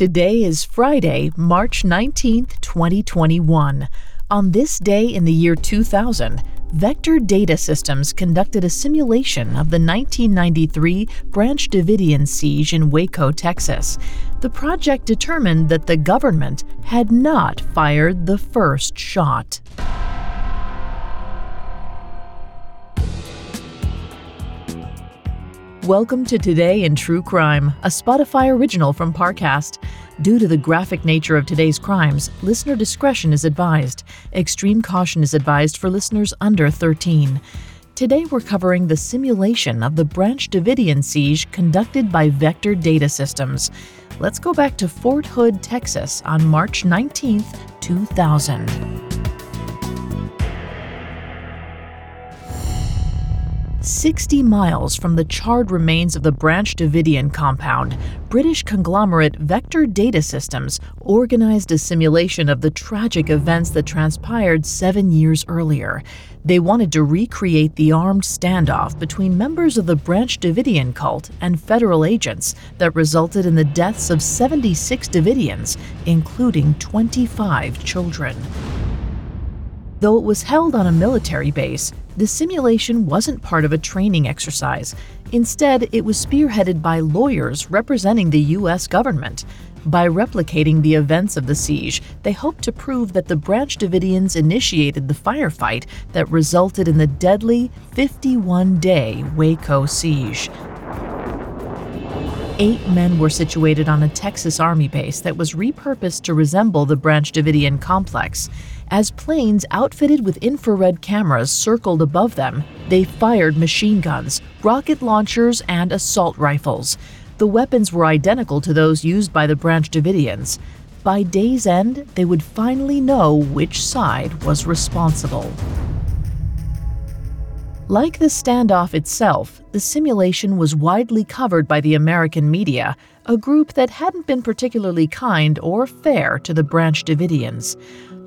Today is Friday, March 19th, 2021. On this day in the year 2000, Vector Data Systems conducted a simulation of the 1993 Branch Davidian siege in Waco, Texas. The project determined that the government had not fired the first shot. Welcome to Today in True Crime, a Spotify original from Parcast. Due to the graphic nature of today's crimes, listener discretion is advised. Extreme caution is advised for listeners under 13. Today we're covering the simulation of the Branch Davidian siege conducted by Vector Data Systems. Let's go back to Fort Hood, Texas on March 19, 2000. 60 miles from the charred remains of the Branch Davidian compound, British conglomerate Vector Data Systems organized a simulation of the tragic events that transpired seven years earlier. They wanted to recreate the armed standoff between members of the Branch Davidian cult and federal agents that resulted in the deaths of 76 Davidians, including 25 children. Though it was held on a military base, the simulation wasn't part of a training exercise. Instead, it was spearheaded by lawyers representing the U.S. government. By replicating the events of the siege, they hoped to prove that the Branch Davidians initiated the firefight that resulted in the deadly 51 day Waco siege. Eight men were situated on a Texas Army base that was repurposed to resemble the Branch Davidian complex. As planes outfitted with infrared cameras circled above them, they fired machine guns, rocket launchers, and assault rifles. The weapons were identical to those used by the Branch Davidians. By day's end, they would finally know which side was responsible. Like the standoff itself, the simulation was widely covered by the American media, a group that hadn't been particularly kind or fair to the Branch Davidians.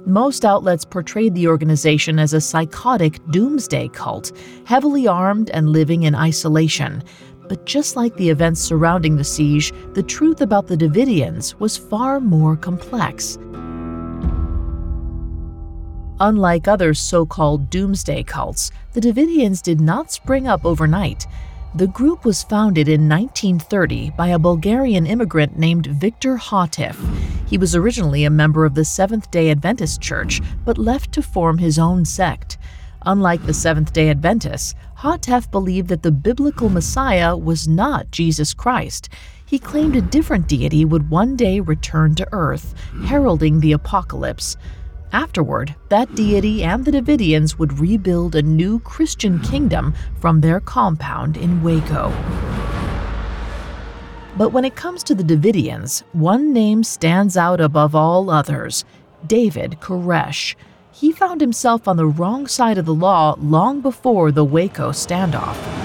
Most outlets portrayed the organization as a psychotic doomsday cult, heavily armed and living in isolation. But just like the events surrounding the siege, the truth about the Davidians was far more complex. Unlike other so called doomsday cults, the Davidians did not spring up overnight. The group was founded in 1930 by a Bulgarian immigrant named Victor Houteff. He was originally a member of the Seventh day Adventist Church, but left to form his own sect. Unlike the Seventh day Adventists, Houteff believed that the biblical Messiah was not Jesus Christ. He claimed a different deity would one day return to earth, heralding the apocalypse. Afterward, that deity and the Davidians would rebuild a new Christian kingdom from their compound in Waco. But when it comes to the Davidians, one name stands out above all others David Koresh. He found himself on the wrong side of the law long before the Waco standoff.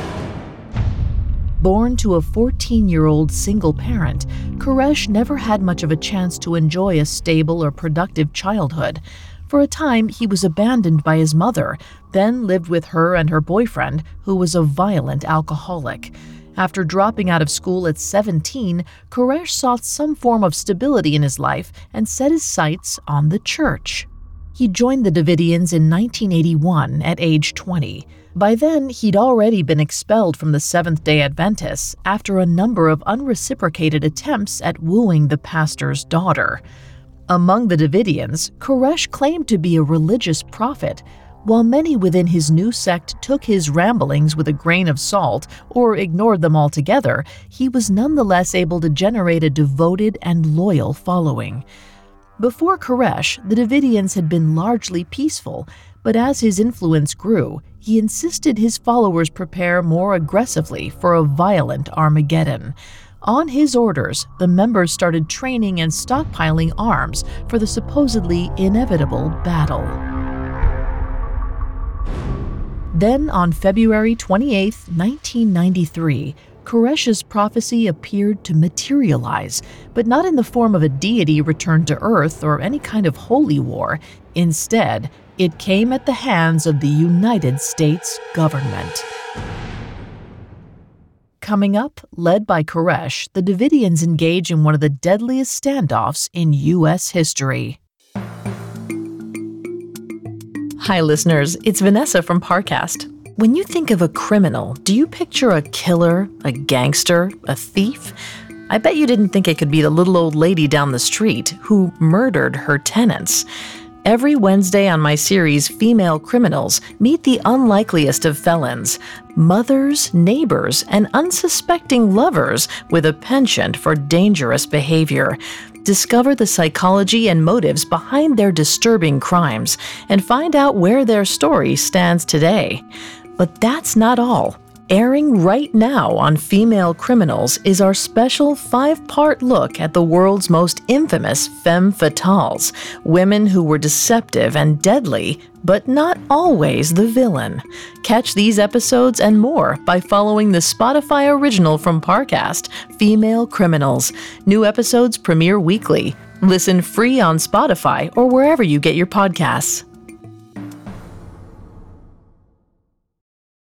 Born to a 14 year old single parent, Koresh never had much of a chance to enjoy a stable or productive childhood. For a time, he was abandoned by his mother, then lived with her and her boyfriend, who was a violent alcoholic. After dropping out of school at 17, Koresh sought some form of stability in his life and set his sights on the church. He joined the Davidians in 1981 at age 20. By then, he'd already been expelled from the Seventh day Adventists after a number of unreciprocated attempts at wooing the pastor's daughter. Among the Davidians, Koresh claimed to be a religious prophet, while many within his new sect took his ramblings with a grain of salt or ignored them altogether, he was nonetheless able to generate a devoted and loyal following. Before Koresh, the Davidians had been largely peaceful, but as his influence grew, he insisted his followers prepare more aggressively for a violent Armageddon. On his orders, the members started training and stockpiling arms for the supposedly inevitable battle. Then, on February 28, 1993, Koresh's prophecy appeared to materialize, but not in the form of a deity returned to Earth or any kind of holy war. Instead, it came at the hands of the United States government. Coming up, led by Koresh, the Davidians engage in one of the deadliest standoffs in U.S. history. Hi, listeners. It's Vanessa from Parcast. When you think of a criminal, do you picture a killer, a gangster, a thief? I bet you didn't think it could be the little old lady down the street who murdered her tenants. Every Wednesday on my series, Female Criminals, meet the unlikeliest of felons mothers, neighbors, and unsuspecting lovers with a penchant for dangerous behavior. Discover the psychology and motives behind their disturbing crimes and find out where their story stands today. But that's not all. Airing right now on Female Criminals is our special five part look at the world's most infamous femme fatales, women who were deceptive and deadly, but not always the villain. Catch these episodes and more by following the Spotify original from Parcast, Female Criminals. New episodes premiere weekly. Listen free on Spotify or wherever you get your podcasts.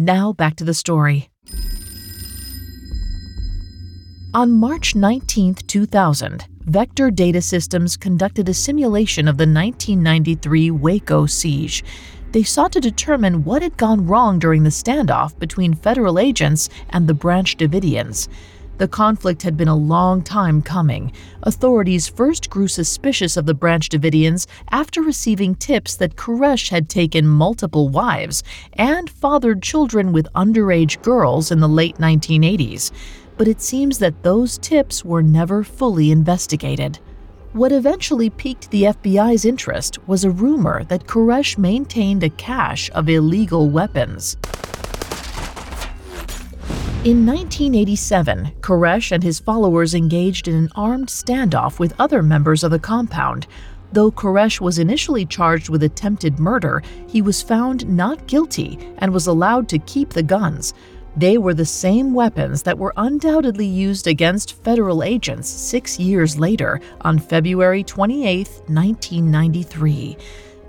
Now back to the story. On March 19, 2000, Vector Data Systems conducted a simulation of the 1993 Waco siege. They sought to determine what had gone wrong during the standoff between federal agents and the Branch Davidians. The conflict had been a long time coming. Authorities first grew suspicious of the Branch Davidians after receiving tips that Koresh had taken multiple wives and fathered children with underage girls in the late 1980s. But it seems that those tips were never fully investigated. What eventually piqued the FBI's interest was a rumor that Koresh maintained a cache of illegal weapons. In 1987, Koresh and his followers engaged in an armed standoff with other members of the compound. Though Koresh was initially charged with attempted murder, he was found not guilty and was allowed to keep the guns. They were the same weapons that were undoubtedly used against federal agents six years later on February 28, 1993.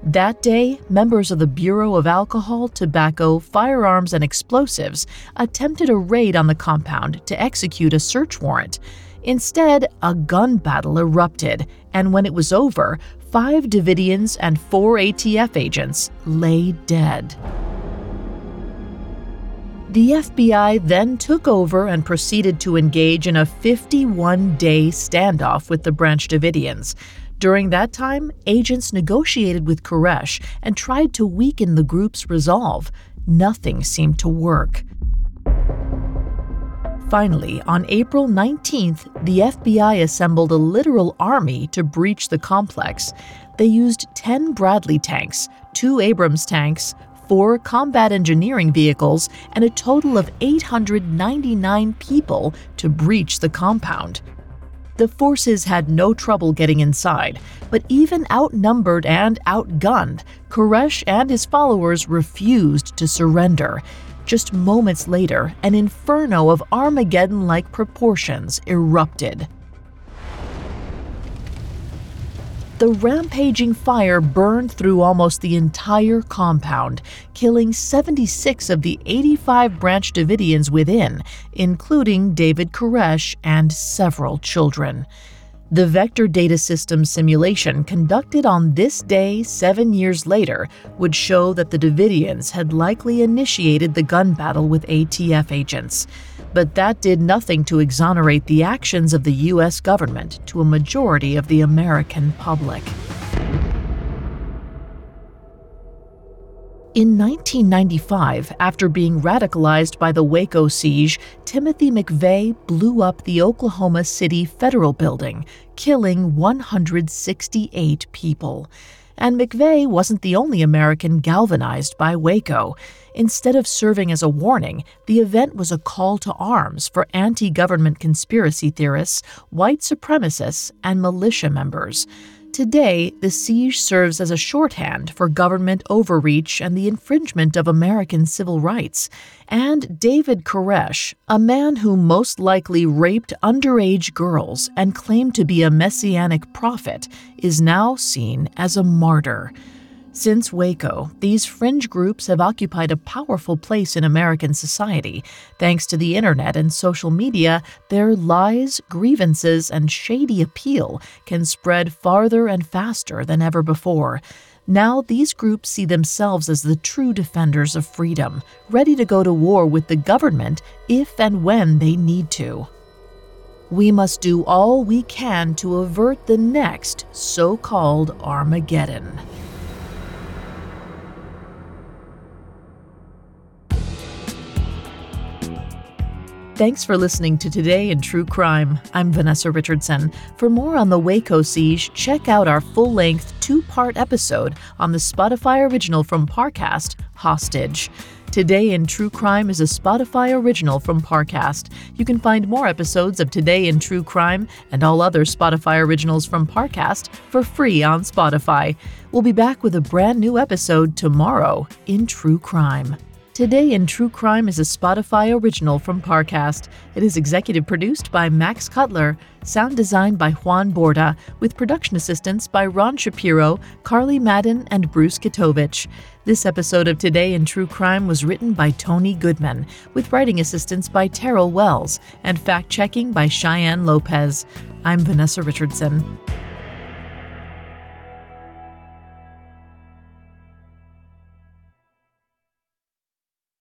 That day, members of the Bureau of Alcohol, Tobacco, Firearms, and Explosives attempted a raid on the compound to execute a search warrant. Instead, a gun battle erupted, and when it was over, five Davidians and four ATF agents lay dead. The FBI then took over and proceeded to engage in a 51 day standoff with the Branch Davidians. During that time, agents negotiated with Koresh and tried to weaken the group's resolve. Nothing seemed to work. Finally, on April 19th, the FBI assembled a literal army to breach the complex. They used 10 Bradley tanks, two Abrams tanks, four combat engineering vehicles, and a total of 899 people to breach the compound. The forces had no trouble getting inside, but even outnumbered and outgunned, Koresh and his followers refused to surrender. Just moments later, an inferno of Armageddon like proportions erupted. The rampaging fire burned through almost the entire compound, killing 76 of the 85 Branch Davidians within, including David Koresh and several children. The vector data system simulation conducted on this day seven years later would show that the Davidians had likely initiated the gun battle with ATF agents. But that did nothing to exonerate the actions of the U.S. government to a majority of the American public. In 1995, after being radicalized by the Waco siege, Timothy McVeigh blew up the Oklahoma City Federal Building, killing 168 people. And McVeigh wasn't the only American galvanized by Waco. Instead of serving as a warning, the event was a call to arms for anti government conspiracy theorists, white supremacists, and militia members. Today, the siege serves as a shorthand for government overreach and the infringement of American civil rights. And David Koresh, a man who most likely raped underage girls and claimed to be a messianic prophet, is now seen as a martyr. Since Waco, these fringe groups have occupied a powerful place in American society. Thanks to the internet and social media, their lies, grievances, and shady appeal can spread farther and faster than ever before. Now, these groups see themselves as the true defenders of freedom, ready to go to war with the government if and when they need to. We must do all we can to avert the next so called Armageddon. Thanks for listening to Today in True Crime. I'm Vanessa Richardson. For more on the Waco siege, check out our full length two part episode on the Spotify original from Parcast, Hostage. Today in True Crime is a Spotify original from Parcast. You can find more episodes of Today in True Crime and all other Spotify originals from Parcast for free on Spotify. We'll be back with a brand new episode tomorrow in True Crime. Today in True Crime is a Spotify original from Parcast. It is executive produced by Max Cutler, sound designed by Juan Borda, with production assistance by Ron Shapiro, Carly Madden, and Bruce Kitovich. This episode of Today in True Crime was written by Tony Goodman, with writing assistance by Terrell Wells, and fact checking by Cheyenne Lopez. I'm Vanessa Richardson.